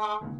Bye.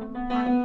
Bye.